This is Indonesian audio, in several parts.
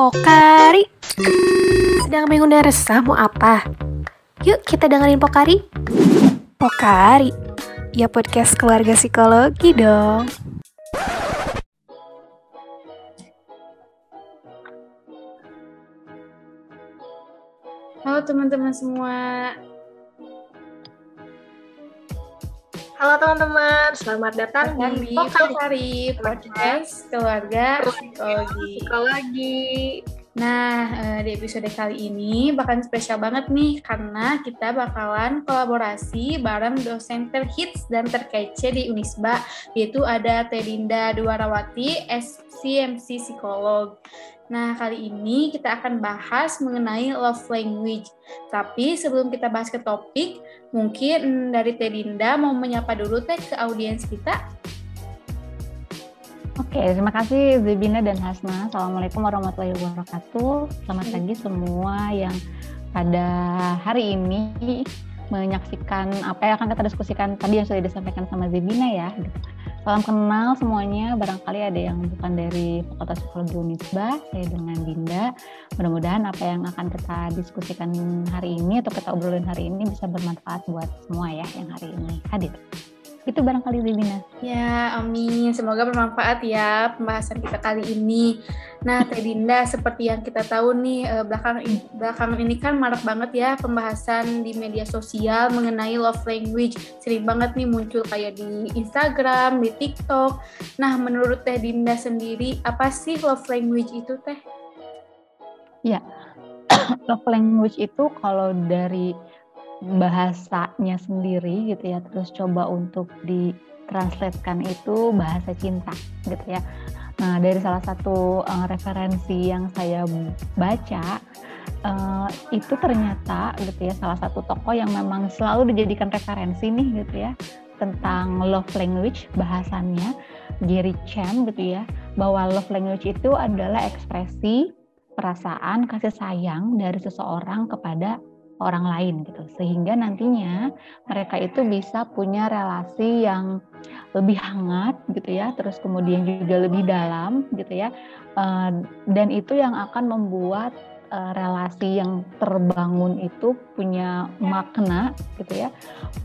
Pokari. Sedang mengundang resah mau apa? Yuk kita dengerin Pokari. Pokari. Ya podcast keluarga psikologi dong. Halo teman-teman semua Halo teman-teman, selamat datang Datang di Pokari Podcast Keluarga Psikologi. Psikologi Nah, eh, di episode kali ini bakalan spesial banget nih karena kita bakalan kolaborasi bareng dosen terhits dan terkece di Unisba yaitu ada Tedinda Duarawati, SCMC Psikolog. Nah, kali ini kita akan bahas mengenai love language. Tapi sebelum kita bahas ke topik, mungkin dari Tedinda mau menyapa dulu teh ke audiens kita. Oke, terima kasih Zebina dan Hasna. Assalamualaikum warahmatullahi wabarakatuh. Selamat pagi semua yang pada hari ini menyaksikan apa yang akan kita diskusikan tadi yang sudah disampaikan sama Zebina ya. Salam kenal semuanya. Barangkali ada yang bukan dari Fakultas Psikologi Unisba, saya dengan Dinda. Mudah-mudahan apa yang akan kita diskusikan hari ini atau kita obrolin hari ini bisa bermanfaat buat semua ya yang hari ini hadir. Itu barangkali Zebina. Ya, amin. Semoga bermanfaat ya pembahasan kita kali ini. Nah, Teh Dinda, seperti yang kita tahu nih, eh, belakang belakangan ini kan marak banget ya pembahasan di media sosial mengenai love language. Sering banget nih muncul kayak di Instagram, di TikTok. Nah, menurut Teh Dinda sendiri, apa sih love language itu, Teh? love language itu kalau dari bahasanya sendiri gitu ya terus coba untuk ditranslatekan itu bahasa cinta gitu ya. Nah dari salah satu uh, referensi yang saya baca uh, itu ternyata gitu ya salah satu tokoh yang memang selalu dijadikan referensi nih gitu ya tentang love language bahasannya Gary Cham gitu ya bahwa love language itu adalah ekspresi perasaan kasih sayang dari seseorang kepada orang lain gitu. Sehingga nantinya mereka itu bisa punya relasi yang lebih hangat gitu ya. Terus kemudian juga lebih dalam gitu ya. Uh, dan itu yang akan membuat uh, relasi yang terbangun itu punya makna gitu ya.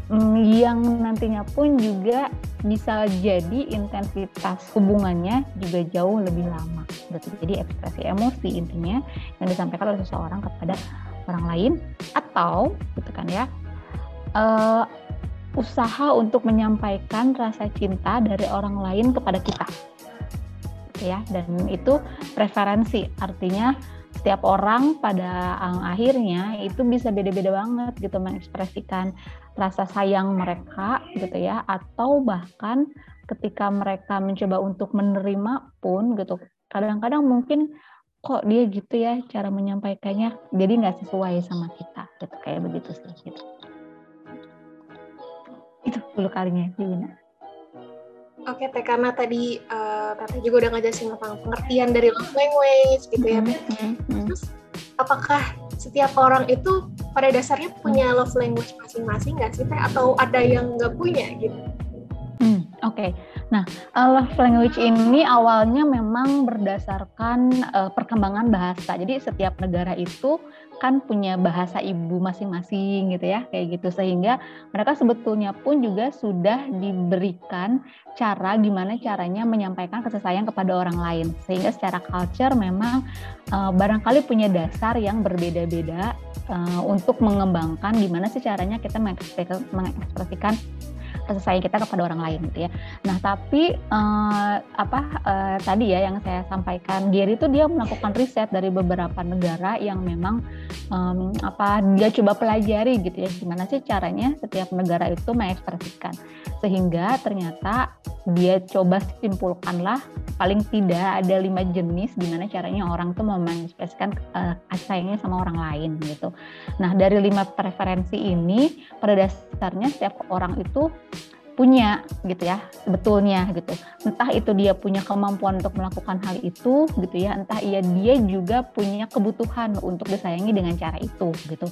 Um, yang nantinya pun juga bisa jadi intensitas hubungannya juga jauh lebih lama gitu. Jadi ekspresi emosi intinya yang disampaikan oleh seseorang kepada orang lain atau gitu kan ya uh, usaha untuk menyampaikan rasa cinta dari orang lain kepada kita. Gitu ya dan itu preferensi. Artinya setiap orang pada akhirnya itu bisa beda-beda banget gitu mengekspresikan rasa sayang mereka gitu ya atau bahkan ketika mereka mencoba untuk menerima pun gitu. Kadang-kadang mungkin kok dia gitu ya cara menyampaikannya jadi nggak sesuai sama kita gitu kayak begitu sih gitu itu dulu kalinya Dina. Oke Teh, karena tadi uh, Tete juga udah ngajelasin tentang pengertian dari love language gitu ya Teh. Mm-hmm. Terus apakah setiap orang itu pada dasarnya punya love language masing-masing nggak sih Teh? Atau ada yang nggak punya gitu? Hmm, Oke, okay. Nah love language ini awalnya memang berdasarkan uh, perkembangan bahasa. Jadi setiap negara itu kan punya bahasa ibu masing-masing gitu ya, kayak gitu sehingga mereka sebetulnya pun juga sudah diberikan cara gimana caranya menyampaikan kasih sayang kepada orang lain. Sehingga secara culture memang uh, barangkali punya dasar yang berbeda-beda uh, untuk mengembangkan gimana sih caranya kita mengekspresikan kasih sayang kita kepada orang lain gitu ya. Nah tapi uh, apa uh, tadi ya yang saya sampaikan Gary itu dia melakukan riset dari beberapa negara yang memang um, apa dia coba pelajari gitu ya gimana sih caranya setiap negara itu mengekspresikan sehingga ternyata dia coba simpulkanlah paling tidak ada lima jenis gimana caranya orang tuh mau mengekspresikan uh, sayangnya sama orang lain gitu. Nah dari lima preferensi ini pada dasarnya setiap orang itu punya gitu ya sebetulnya gitu. Entah itu dia punya kemampuan untuk melakukan hal itu gitu ya entah ia dia juga punya kebutuhan untuk disayangi dengan cara itu gitu.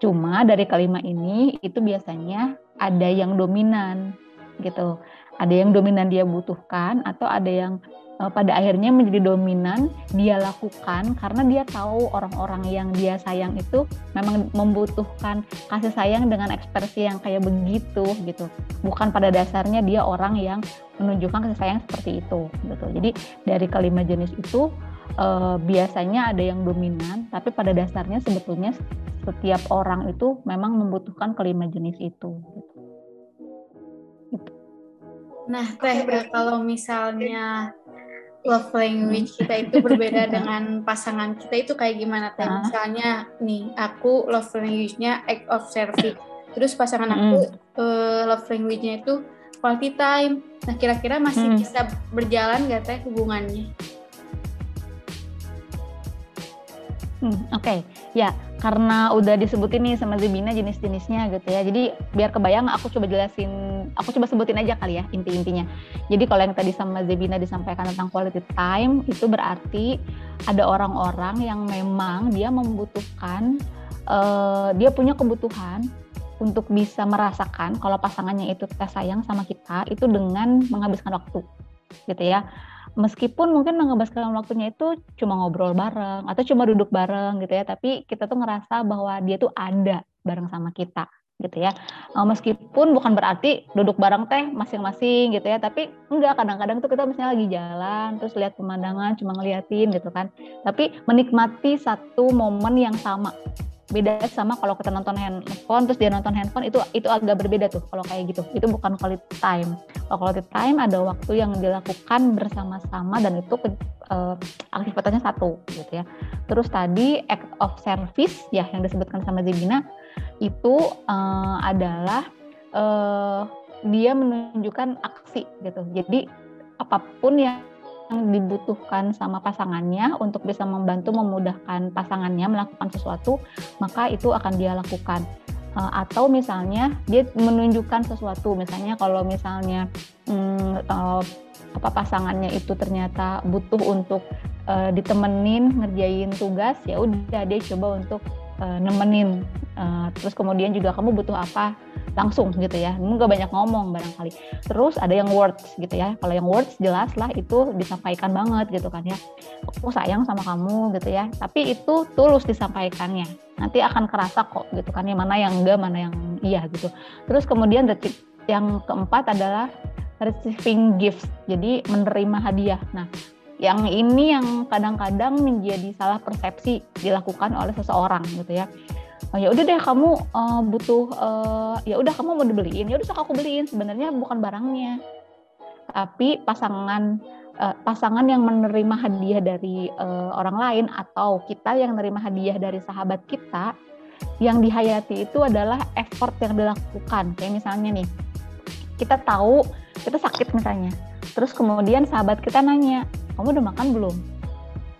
Cuma dari kelima ini itu biasanya ada yang dominan gitu ada yang dominan dia butuhkan atau ada yang uh, pada akhirnya menjadi dominan dia lakukan karena dia tahu orang-orang yang dia sayang itu memang membutuhkan kasih sayang dengan ekspresi yang kayak begitu gitu bukan pada dasarnya dia orang yang menunjukkan kasih sayang seperti itu gitu jadi dari kelima jenis itu uh, biasanya ada yang dominan tapi pada dasarnya sebetulnya setiap orang itu memang membutuhkan kelima jenis itu gitu. Nah, Teh, kalau misalnya love language kita itu berbeda dengan pasangan kita itu kayak gimana teh? Misalnya nih, aku love language-nya act of service. Terus pasangan aku uh, love language-nya itu quality time. Nah, kira-kira masih hmm. bisa berjalan gak teh hubungannya? Hmm, Oke, okay. ya karena udah disebutin nih sama Zebina jenis-jenisnya gitu ya. Jadi biar kebayang aku coba jelasin, aku coba sebutin aja kali ya inti-intinya. Jadi kalau yang tadi sama Zebina disampaikan tentang quality time itu berarti ada orang-orang yang memang dia membutuhkan, uh, dia punya kebutuhan untuk bisa merasakan kalau pasangannya itu kita sayang sama kita itu dengan menghabiskan waktu gitu ya meskipun mungkin menghabiskan waktunya itu cuma ngobrol bareng atau cuma duduk bareng gitu ya tapi kita tuh ngerasa bahwa dia tuh ada bareng sama kita gitu ya. Uh, meskipun bukan berarti duduk bareng teh masing-masing gitu ya tapi enggak kadang-kadang tuh kita misalnya lagi jalan terus lihat pemandangan cuma ngeliatin gitu kan. Tapi menikmati satu momen yang sama beda sama kalau kita nonton handphone terus dia nonton handphone itu itu agak berbeda tuh kalau kayak gitu. Itu bukan quality time. Kalau quality time ada waktu yang dilakukan bersama-sama dan itu uh, aktivitasnya satu gitu ya. Terus tadi act of service ya yang disebutkan sama Zebina itu uh, adalah uh, dia menunjukkan aksi gitu. Jadi apa pun yang dibutuhkan sama pasangannya untuk bisa membantu memudahkan pasangannya melakukan sesuatu, maka itu akan dia lakukan. Uh, atau misalnya dia menunjukkan sesuatu, misalnya kalau misalnya uh, apa pasangannya itu ternyata butuh untuk uh, ditemenin ngerjain tugas, ya udah dia coba untuk uh, nemenin. Uh, terus kemudian juga kamu butuh apa? Langsung gitu ya. Nggak banyak ngomong barangkali. Terus ada yang words gitu ya. Kalau yang words jelas lah itu disampaikan banget gitu kan ya. Aku sayang sama kamu gitu ya. Tapi itu tulus disampaikannya. Nanti akan kerasa kok gitu kan ya mana yang enggak mana yang iya gitu. Terus kemudian detik yang keempat adalah receiving gifts jadi menerima hadiah. Nah yang ini yang kadang-kadang menjadi salah persepsi dilakukan oleh seseorang gitu ya oh, ya udah deh kamu uh, butuh uh, ya udah kamu mau dibeliin. Ya udah sok aku beliin. Sebenarnya bukan barangnya. Tapi pasangan uh, pasangan yang menerima hadiah dari uh, orang lain atau kita yang menerima hadiah dari sahabat kita yang dihayati itu adalah effort yang dilakukan. Kayak misalnya nih kita tahu kita sakit misalnya. Terus kemudian sahabat kita nanya kamu udah makan belum?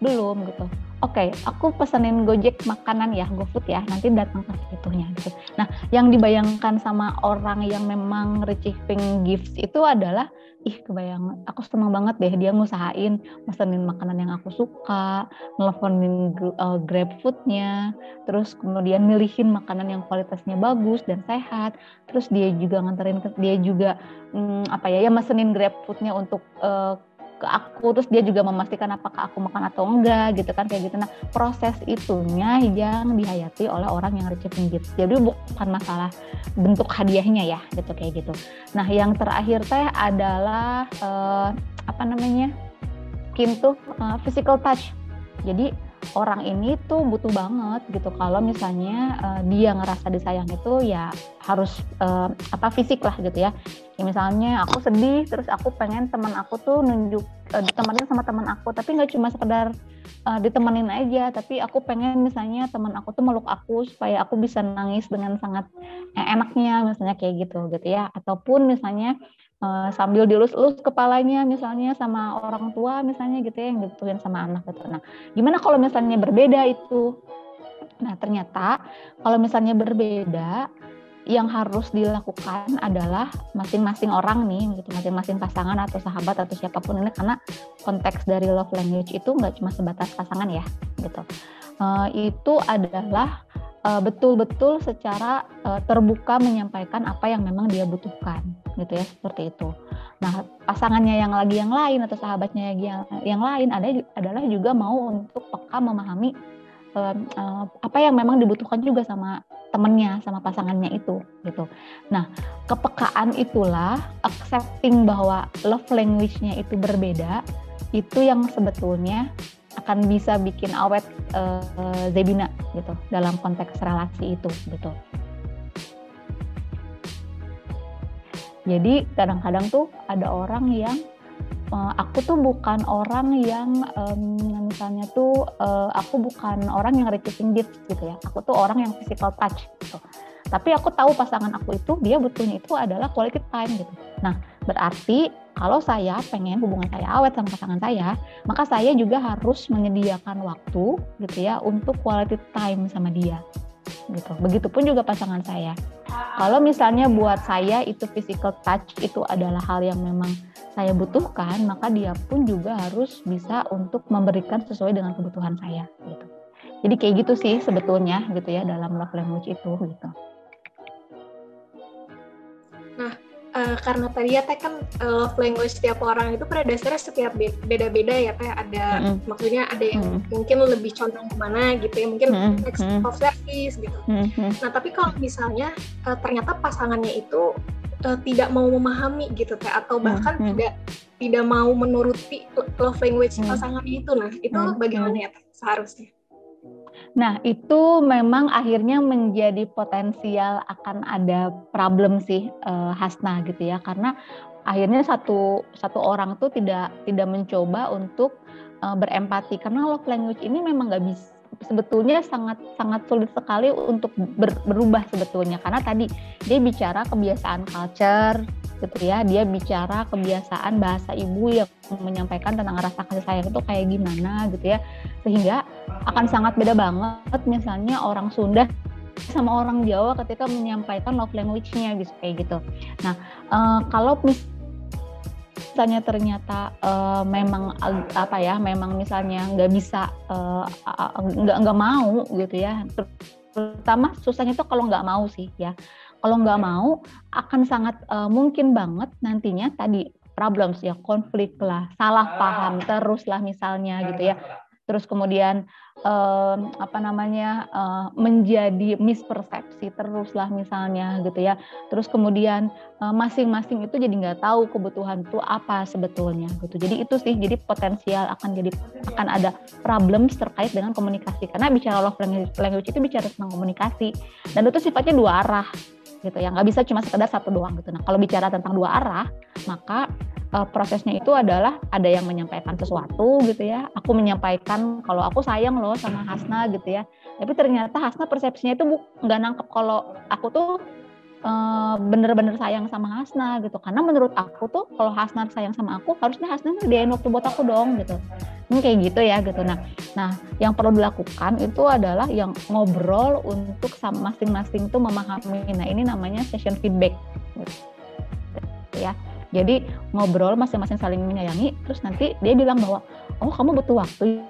Belum gitu oke okay, aku pesenin Gojek makanan ya GoFood ya nanti datang ke situnya gitu. Nah yang dibayangkan sama orang yang memang receiving gifts itu adalah ih kebayang aku seneng banget deh dia ngusahain pesenin makanan yang aku suka nelfonin uh, grab foodnya terus kemudian milihin makanan yang kualitasnya bagus dan sehat terus dia juga nganterin dia juga hmm, apa ya ya mesenin grab foodnya untuk uh, ke aku terus dia juga memastikan apakah aku makan atau enggak gitu kan kayak gitu. Nah proses itunya yang dihayati oleh orang yang receiving gift jadi bukan masalah bentuk hadiahnya ya gitu kayak gitu. Nah yang terakhir teh adalah uh, apa namanya kintu uh, physical touch. Jadi orang ini tuh butuh banget gitu. Kalau misalnya uh, dia ngerasa disayang itu ya harus uh, apa fisik lah gitu ya. ya misalnya aku sedih terus aku pengen teman aku tuh nunjuk uh, ditemenin sama teman aku. Tapi nggak cuma sekedar uh, ditemenin aja tapi aku pengen misalnya teman aku tuh meluk aku supaya aku bisa nangis dengan sangat enaknya misalnya kayak gitu gitu ya. Ataupun misalnya uh, sambil dilus-lus kepalanya misalnya sama orang tua misalnya gitu ya yang dibutuhin sama anak gitu. Nah, gimana kalau misalnya berbeda itu? Nah, ternyata kalau misalnya berbeda yang harus dilakukan adalah masing-masing orang nih gitu masing-masing pasangan atau sahabat atau siapa pun ini karena konteks dari love language itu nggak cuma sebatas pasangan ya gitu uh, itu adalah uh, betul-betul secara uh, terbuka menyampaikan apa yang memang dia butuhkan gitu ya seperti itu. Nah, pasangannya yang lagi yang lain atau sahabatnya yang yang lain ada adalah juga mau untuk peka memahami uh, uh, apa yang memang dibutuhkan juga sama temennya, sama pasangannya itu gitu. Nah, kepekaan itulah accepting bahwa love language-nya itu berbeda, itu yang sebetulnya akan bisa bikin awet uh, Zebina gitu dalam konteks relasi itu gitu. Jadi kadang-kadang tuh ada orang yang uh, aku tuh bukan orang yang um, misalnya tuh uh, aku bukan orang yang receiving gifts gitu ya. Aku tuh orang yang physical touch gitu. Tapi aku tahu pasangan aku itu dia butuhnya itu adalah quality time gitu. Nah, berarti kalau saya pengen hubungan saya awet sama pasangan saya, maka saya juga harus menyediakan waktu gitu ya untuk quality time sama dia gitu. Begitupun juga pasangan saya. Kalau misalnya buat saya itu physical touch itu adalah hal yang memang saya butuhkan, maka dia pun juga harus bisa untuk memberikan sesuai dengan kebutuhan saya gitu. Jadi kayak gitu sih sebetulnya gitu ya dalam love language itu gitu. Uh, karena tadi ya teh kan uh, love language setiap orang itu pada dasarnya setiap beda-beda ya teh ada mm -hmm. maksudnya ada yang mm -hmm. mungkin lebih condong ke mana gitu ya mungkin mm -hmm. of service gitu mm -hmm. nah tapi kalau misalnya uh, ternyata pasangannya itu uh, tidak mau memahami gitu teh atau bahkan mm -hmm. tidak tidak mau menuruti love language mm -hmm. pasangannya itu nah itu mm -hmm. bagaimana ya teh seharusnya Nah, itu memang akhirnya menjadi potensial akan ada problem sih uh, Hasna gitu ya. Karena akhirnya satu satu orang tuh tidak tidak mencoba untuk uh, berempati karena love language ini memang nggak bisa sebetulnya sangat sangat sulit sekali untuk ber, berubah sebetulnya. Karena tadi dia bicara kebiasaan culture gitu ya. Dia bicara kebiasaan bahasa ibu yang menyampaikan tentang rasa kasih sayang itu kayak gimana gitu ya. Sehingga akan sangat beda banget misalnya orang Sunda sama orang Jawa ketika menyampaikan love language-nya gitu kayak gitu. Nah, uh, kalau misalnya ternyata uh, memang apa ya, memang misalnya nggak bisa nggak uh, nggak mau gitu ya. Terutama susahnya itu kalau nggak mau sih ya. Kalau nggak mau akan sangat uh, mungkin banget nantinya tadi problems ya konflik lah, salah paham terus lah misalnya gitu ya terus kemudian uh, apa namanya uh, menjadi mispersepsi teruslah misalnya gitu ya. Terus kemudian masing masing-masing itu jadi nggak tahu kebutuhan itu apa sebetulnya gitu. Jadi itu sih jadi potensial akan jadi akan ada problem terkait dengan komunikasi. Karena bicara love language itu bicara tentang komunikasi. Dan itu sifatnya dua arah gitu ya. Nggak bisa cuma sekedar satu doang gitu. Nah kalau bicara tentang dua arah maka uh, prosesnya itu adalah ada yang menyampaikan sesuatu gitu ya. Aku menyampaikan kalau aku sayang loh sama Hasna gitu ya. Tapi ternyata Hasna persepsinya itu nggak nangkep kalau aku tuh eh, bener-bener uh, sayang sama Hasna gitu. Karena menurut aku tuh kalau Hasna sayang sama aku harusnya Hasna ngediain waktu buat aku dong gitu. Ini kayak gitu ya gitu. Nah, nah yang perlu dilakukan itu adalah yang ngobrol untuk masing-masing tuh memahami. Nah ini namanya session feedback. Gitu. Ya jadi ngobrol masing-masing saling menyayangi, terus nanti dia bilang bahwa oh kamu butuh waktu.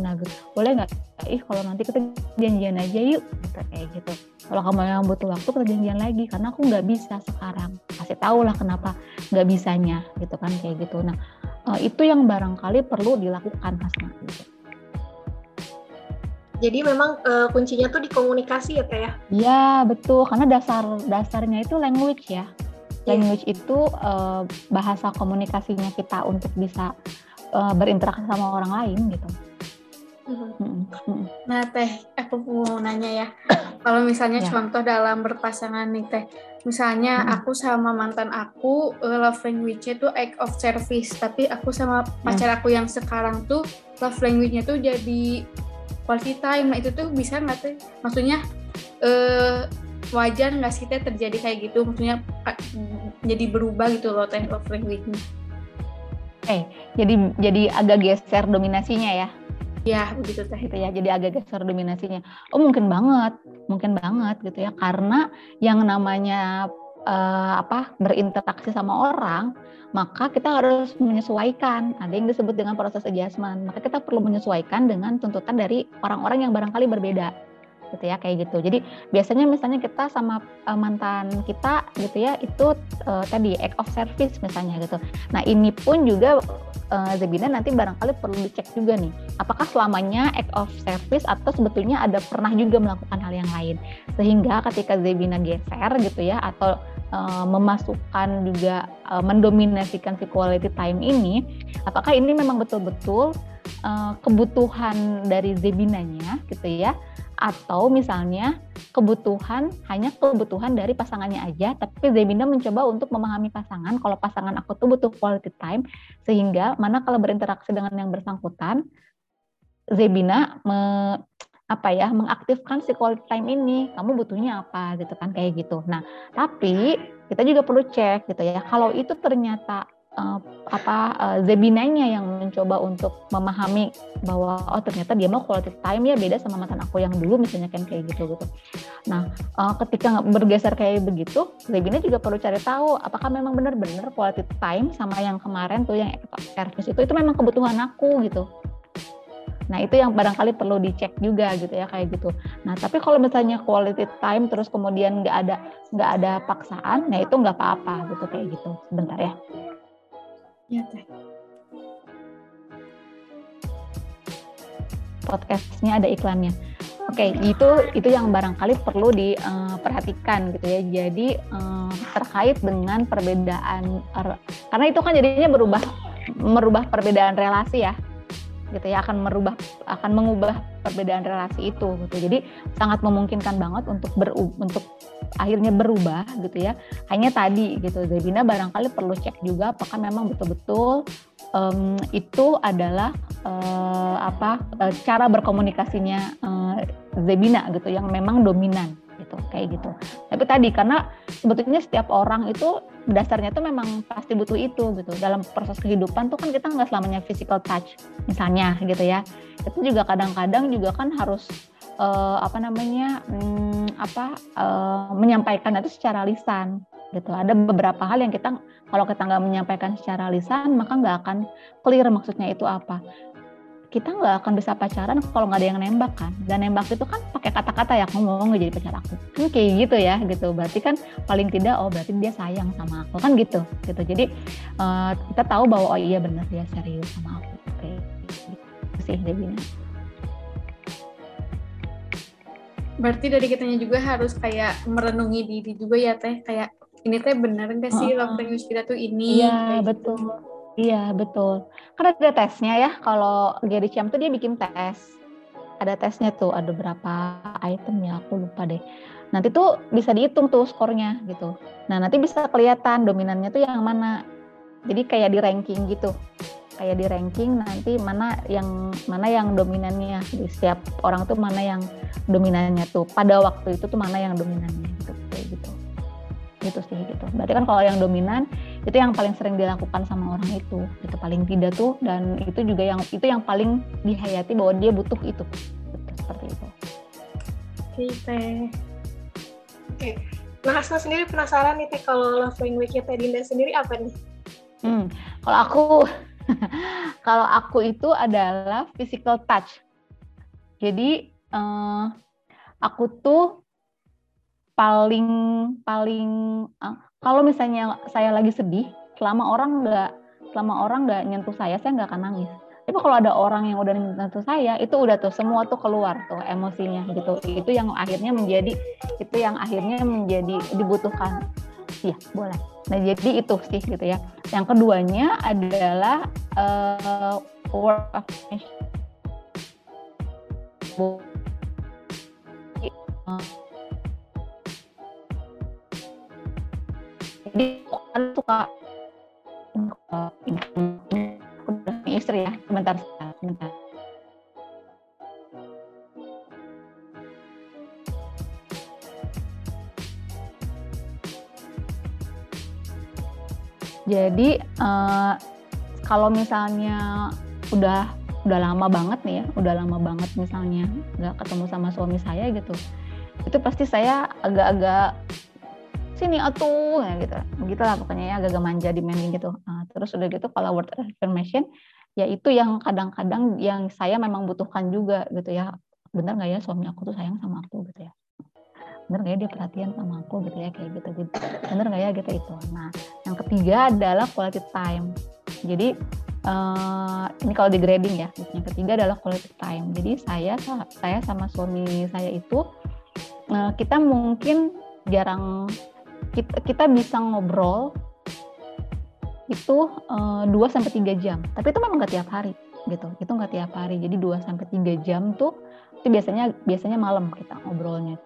Nah, boleh nggak? Ih kalau nanti kita janjian aja yuk, gitu, kayak gitu. Kalau kamu yang butuh waktu kita janjian lagi, karena aku nggak bisa sekarang. Kasih tahu lah kenapa nggak bisanya, gitu kan kayak gitu. Nah eh, itu yang barangkali perlu dilakukan Hasna. Gitu. Jadi memang uh, kuncinya tuh di komunikasi ya teh ya? Iya betul, karena dasar dasarnya itu language ya. Iya. Language yeah. itu uh, bahasa komunikasinya kita untuk bisa uh, berinteraksi sama orang lain gitu. Mm-hmm. Nah teh, aku mau nanya ya, kalau misalnya yeah. contoh dalam berpasangan nih teh, misalnya mm. aku sama mantan aku love language-nya tuh act of service, tapi aku sama pacar mm. aku yang sekarang tuh love language-nya tuh jadi quality time nah itu tuh bisa nggak tuh maksudnya uh, wajar nggak sih teh terjadi kayak gitu maksudnya jadi berubah gitu loh teh love language-nya eh jadi jadi agak geser dominasinya ya Ya, begitu teh. Gitu ya. Jadi agak geser dominasinya. Oh, mungkin banget. Mungkin banget gitu ya. Karena yang namanya uh, apa berinteraksi sama orang, maka kita harus menyesuaikan. Ada yang disebut dengan proses adjustment. Maka kita perlu menyesuaikan dengan tuntutan dari orang-orang yang barangkali berbeda. gitu ya kayak gitu. Jadi biasanya misalnya kita sama uh, mantan kita gitu ya itu uh, tadi act of service misalnya gitu. Nah ini pun juga uh, Zebina nanti barangkali perlu dicek juga nih apakah selamanya act of service atau sebetulnya ada pernah juga melakukan hal yang lain sehingga ketika Zebina geser gitu ya atau uh, memasukkan juga uh, mendominasikan si quality time ini apakah ini memang betul-betul uh, kebutuhan dari Zebinanya gitu ya? Atau misalnya kebutuhan hanya kebutuhan dari pasangannya aja tapi Zebina mencoba untuk memahami pasangan kalau pasangan aku tuh butuh quality time sehingga mana kalau berinteraksi dengan yang bersangkutan Zebina me, apa ya mengaktifkan si quality time ini kamu butuhnya apa gitu kan kayak gitu nah tapi kita juga perlu cek gitu ya kalau itu ternyata uh, apa uh, Zebinanya yang mencoba untuk memahami bahwa oh ternyata dia mau quality time ya beda sama mantan aku yang dulu misalnya kan kayak gitu gitu. Nah uh, ketika bergeser kayak begitu Zebina juga perlu cari tahu apakah memang benar-benar quality time sama yang kemarin tuh yang service itu itu memang kebutuhan aku gitu. Nah itu yang barangkali perlu dicek juga gitu ya kayak gitu. Nah tapi kalau misalnya quality time terus kemudian nggak ada nggak ada paksaan, nah itu nggak apa-apa gitu kayak gitu. Sebentar ya. Ya, Teh. Podcastnya ada iklannya. Oke, okay, itu itu yang barangkali perlu diperhatikan gitu ya. Jadi um, terkait dengan perbedaan karena itu kan jadinya berubah merubah perbedaan relasi ya gitu ya akan merubah akan mengubah perbedaan relasi itu gitu. Jadi sangat memungkinkan banget untuk ber untuk akhirnya berubah gitu ya. Hanya tadi gitu. Zebina barangkali perlu cek juga apakah memang betul-betul um, itu adalah uh, apa uh, cara berkomunikasinya uh, Zebina gitu yang memang dominan gitu kayak gitu. Tapi tadi karena sebetulnya setiap orang itu dasarnya tuh memang pasti butuh itu gitu. Dalam proses kehidupan tuh kan kita nggak selamanya physical touch misalnya gitu ya. Itu juga kadang-kadang juga kan harus uh, apa namanya um, apa uh, menyampaikan itu secara lisan gitu. Ada beberapa hal yang kita kalau kita nggak menyampaikan secara lisan maka nggak akan clear maksudnya itu apa kita nggak akan bisa pacaran kalau nggak ada yang nembak kan? Dan nembak itu kan pakai kata-kata ya kamu mau nggak jadi pacar aku? Kan kayak gitu ya gitu. Berarti kan paling tidak oh berarti dia sayang sama aku kan gitu gitu. Jadi uh, kita tahu bahwa oh iya benar dia serius sama aku oke. Gitu sih Devina berarti dari kitanya juga harus kayak merenungi diri juga ya teh. Kayak ini teh benar nggak sih uh, love language kita tuh ini? Iya gitu. betul Iya betul. Karena ada tesnya ya. Kalau Gary Cham tuh dia bikin tes. Ada tesnya tuh. Ada berapa item ya? Aku lupa deh. Nanti tuh bisa dihitung tuh skornya gitu. Nah nanti bisa kelihatan dominannya tuh yang mana. Jadi kayak di ranking gitu. Kayak di ranking nanti mana yang mana yang dominannya di setiap orang tuh mana yang dominannya tuh. Pada waktu itu tuh mana yang dominannya gitu gitu. Gitu sih gitu. Berarti kan kalau yang dominan itu yang paling sering dilakukan sama orang itu. Itu paling tidak tuh dan itu juga yang itu yang paling dihayati bahwa dia butuh itu. Betul, seperti itu. Oke oke. Nah Asna sendiri penasaran nih teh kalau love language-nya Teh Dinda sendiri apa nih? Hmm, kalau aku kalau aku itu adalah physical touch. Jadi uh, aku tuh paling paling uh, kalau misalnya saya lagi sedih, selama orang nggak selama orang nggak nyentuh saya, saya nggak akan nangis. Tapi kalau ada orang yang udah nyentuh saya, itu udah tuh semua tuh keluar tuh emosinya gitu. Itu yang akhirnya menjadi itu yang akhirnya menjadi dibutuhkan. Iya, boleh. Nah, jadi itu sih gitu ya. Yang keduanya adalah uh, word of jadi kan suka udah istri ya. Sebentar sebentar jadi uh, kalau misalnya udah udah lama banget nih ya udah lama banget misalnya nggak ketemu sama suami saya gitu itu pasti saya agak-agak sini atuh ya gitu. Begitulah pokoknya ya agak-agak manja demanding gitu. Nah, terus udah gitu kalau word affirmation ya itu yang kadang-kadang yang saya memang butuhkan juga gitu ya. Bener nggak ya suami aku tuh sayang sama aku gitu ya? Bener nggak ya dia perhatian sama aku gitu ya kayak gitu gitu. Bener nggak ya gitu itu nah yang ketiga adalah quality time. Jadi uh, ini kalau di grading ya yang ketiga adalah quality time. Jadi saya saya sama suami saya itu uh, kita mungkin jarang kita, kita bisa ngobrol itu uh, eh, 2 sampai tiga jam. Tapi itu memang nggak tiap hari gitu. Itu nggak tiap hari. Jadi 2 sampai tiga jam tuh itu biasanya biasanya malam kita ngobrolnya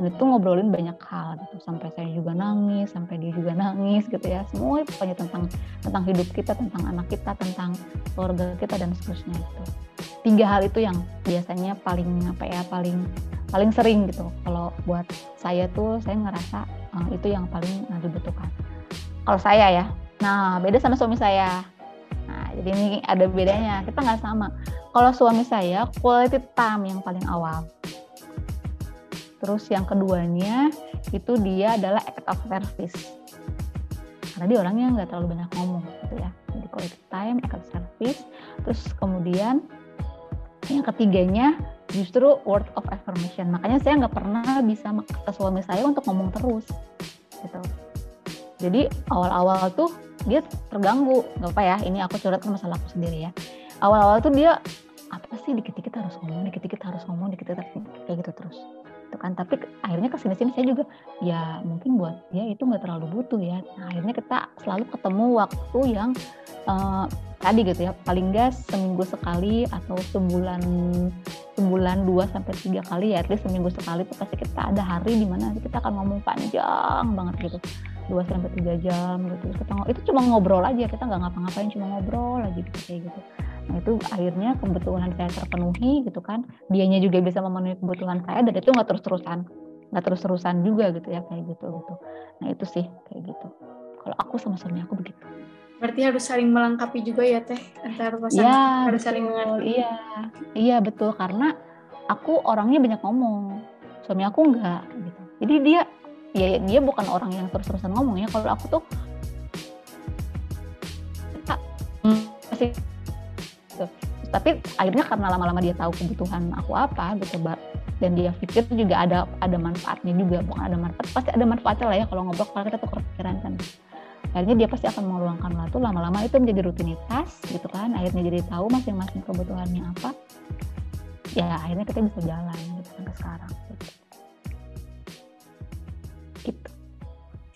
dan itu ngobrolin banyak hal gitu sampai saya juga nangis sampai dia juga nangis gitu ya semua pokoknya tentang tentang hidup kita tentang anak kita tentang keluarga kita dan seterusnya itu tiga hal itu yang biasanya paling apa ya paling paling sering gitu kalau buat saya tuh saya ngerasa uh, itu yang paling uh, dibutuhkan kalau saya ya nah beda sama suami saya nah jadi ini ada bedanya kita nggak sama kalau suami saya quality time yang paling awal Terus yang keduanya itu dia adalah act of service. Karena dia orangnya nggak terlalu banyak ngomong gitu ya. Jadi quality time, act of service. Terus kemudian yang ketiganya justru word of affirmation. Makanya saya nggak pernah bisa ke suami saya untuk ngomong terus gitu. Jadi awal-awal tuh dia terganggu, nggak apa ya. Ini aku curhat masalah aku sendiri ya. Awal-awal tuh dia apa sih dikit-dikit harus ngomong, dikit-dikit harus ngomong, dikit-dikit kayak gitu terus gitu kan tapi akhirnya ke sini sini saya juga ya mungkin buat dia itu nggak terlalu butuh ya nah, akhirnya kita selalu ketemu waktu yang uh, tadi gitu ya paling gas seminggu sekali atau sebulan sebulan dua sampai tiga kali ya at least seminggu sekali itu pasti kita ada hari di mana kita akan ngomong panjang banget gitu dua sampai tiga jam gitu kita itu cuma ngobrol aja kita nggak ngapa-ngapain cuma ngobrol aja gitu kayak gitu Nah itu akhirnya kebutuhan saya terpenuhi gitu kan. Dianya juga bisa memenuhi kebutuhan saya dan itu nggak terus-terusan, nggak terus-terusan juga gitu ya kayak gitu gitu. Nah itu sih kayak gitu. Kalau aku sama suami aku begitu. Berarti harus saling melengkapi juga ya teh antar pasangan. Ya, harus betul, saling mengerti. Iya, iya betul. Karena aku orangnya banyak ngomong, suami aku enggak gitu. Jadi dia ya dia bukan orang yang terus-terusan ngomong ya. Kalau aku tuh masih tapi akhirnya karena lama-lama dia tahu kebutuhan aku apa gitu dan dia pikir juga ada ada manfaatnya juga. Bukan ada manfaat pasti ada manfaatnya lah ya kalau ngobrol kalau kita tukar pikiran kan akhirnya dia pasti akan meluangkan waktu lama-lama itu menjadi rutinitas gitu kan. Akhirnya jadi tahu masing-masing kebutuhannya apa. Ya akhirnya kita bisa jalan gitu sampai sekarang. Gitu.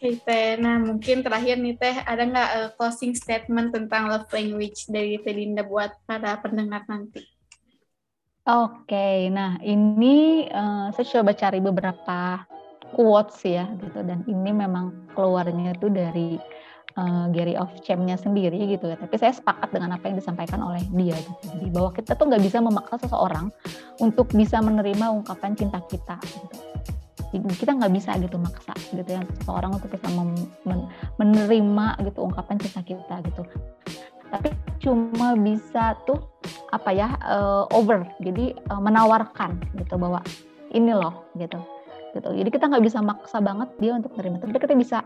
Oke Teh, nah mungkin terakhir nih Teh, ada nggak uh, closing statement tentang love language dari Teh Dinda buat para pendengar nanti? Oke, nah ini uh, saya coba cari beberapa quotes ya gitu. Dan ini memang keluarnya itu dari uh, Gary of Chem-nya sendiri gitu ya. Tapi saya sepakat dengan apa yang disampaikan oleh dia gitu. Jadi bahwa kita tuh nggak bisa memaksa seseorang untuk bisa menerima ungkapan cinta kita gitu. Kita nggak bisa gitu maksa gitu ya seseorang untuk bisa menerima gitu ungkapan cinta kita gitu. Tapi cuma bisa tuh apa ya uh, over. Jadi uh, menawarkan gitu bahwa ini loh gitu gitu. Jadi kita nggak bisa maksa banget dia untuk menerima. Tapi kita bisa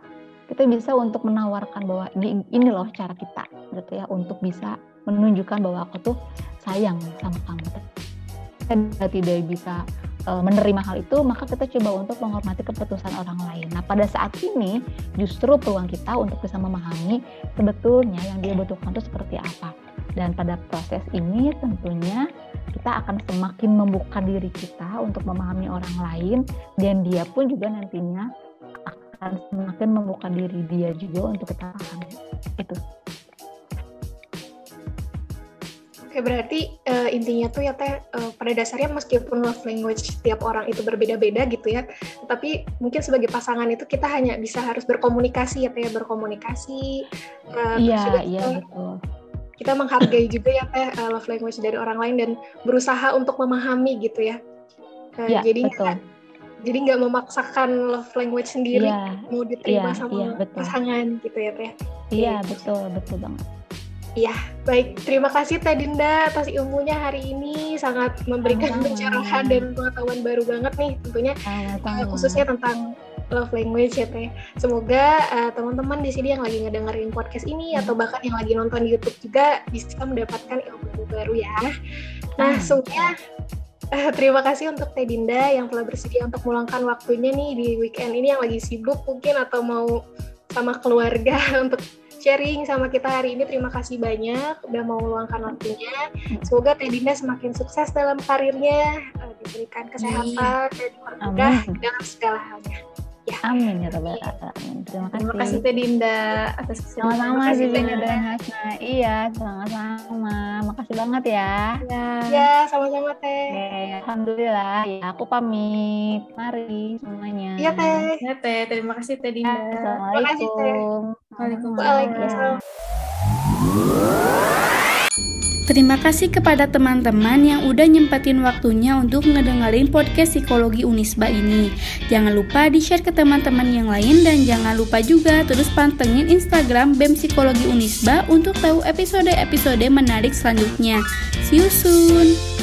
kita bisa untuk menawarkan bahwa ini, ini loh cara kita gitu ya untuk bisa menunjukkan bahwa aku tuh sayang sama kamu kita tidak bisa uh, menerima hal itu, maka kita coba untuk menghormati keputusan orang lain. Nah, pada saat ini justru peluang kita untuk bisa memahami sebetulnya yang dia butuhkan itu seperti apa. Dan pada proses ini tentunya kita akan semakin membuka diri kita untuk memahami orang lain dan dia pun juga nantinya akan semakin membuka diri dia juga untuk kita pahami. Itu. Oke, berarti uh, intinya tuh ya teh uh, pada dasarnya meskipun love language setiap orang itu berbeda-beda gitu ya, tapi mungkin sebagai pasangan itu kita hanya bisa harus berkomunikasi ya teh berkomunikasi. Uh, iya, iya betul. Kita menghargai juga ya teh uh, love language dari orang lain dan berusaha untuk memahami gitu ya. Uh, ya jadi betul. Jadi nggak memaksakan love language sendiri ya, mau diterima ya, sama ya, betul. pasangan gitu ya teh. Iya betul betul banget. Iya, baik. Terima kasih Teh Dinda atas ilmunya hari ini. Sangat memberikan pencerahan dan pengetahuan baru banget nih tentunya. Uh, khususnya tentang love language ya Teh. Semoga uh, teman-teman di sini yang lagi ngedengerin podcast ini hmm. atau bahkan yang lagi nonton di YouTube juga bisa mendapatkan ilmu baru ya. Nah, semuanya terima kasih untuk Teh Dinda yang telah bersedia untuk meluangkan waktunya nih di weekend ini yang lagi sibuk mungkin atau mau sama keluarga untuk sharing sama kita hari ini. Terima kasih banyak udah mau meluangkan waktunya. Semoga Teh Dinda semakin sukses dalam karirnya, uh, diberikan kesehatan dan dipermudah dalam segala halnya. Ya. Amin ya Rabbal Alamin. Terima kasih. Terima kasih Teh Dinda atas kesempatan. Sama-sama sih Dinda dan Hasna. Iya, sama-sama. Makasih banget ya. Ya, ya sama-sama Teh. Oke, Alhamdulillah. Ya, aku pamit. Mari semuanya. Iya Teh. Ya Teh, terima kasih Teh Dinda. Assalamualaikum. Waalaikumsalam. Terima kasih kepada teman-teman yang udah nyempetin waktunya untuk ngedengerin podcast psikologi Unisba ini. Jangan lupa di-share ke teman-teman yang lain dan jangan lupa juga terus pantengin Instagram BEM Psikologi Unisba untuk tahu episode-episode menarik selanjutnya. See you soon!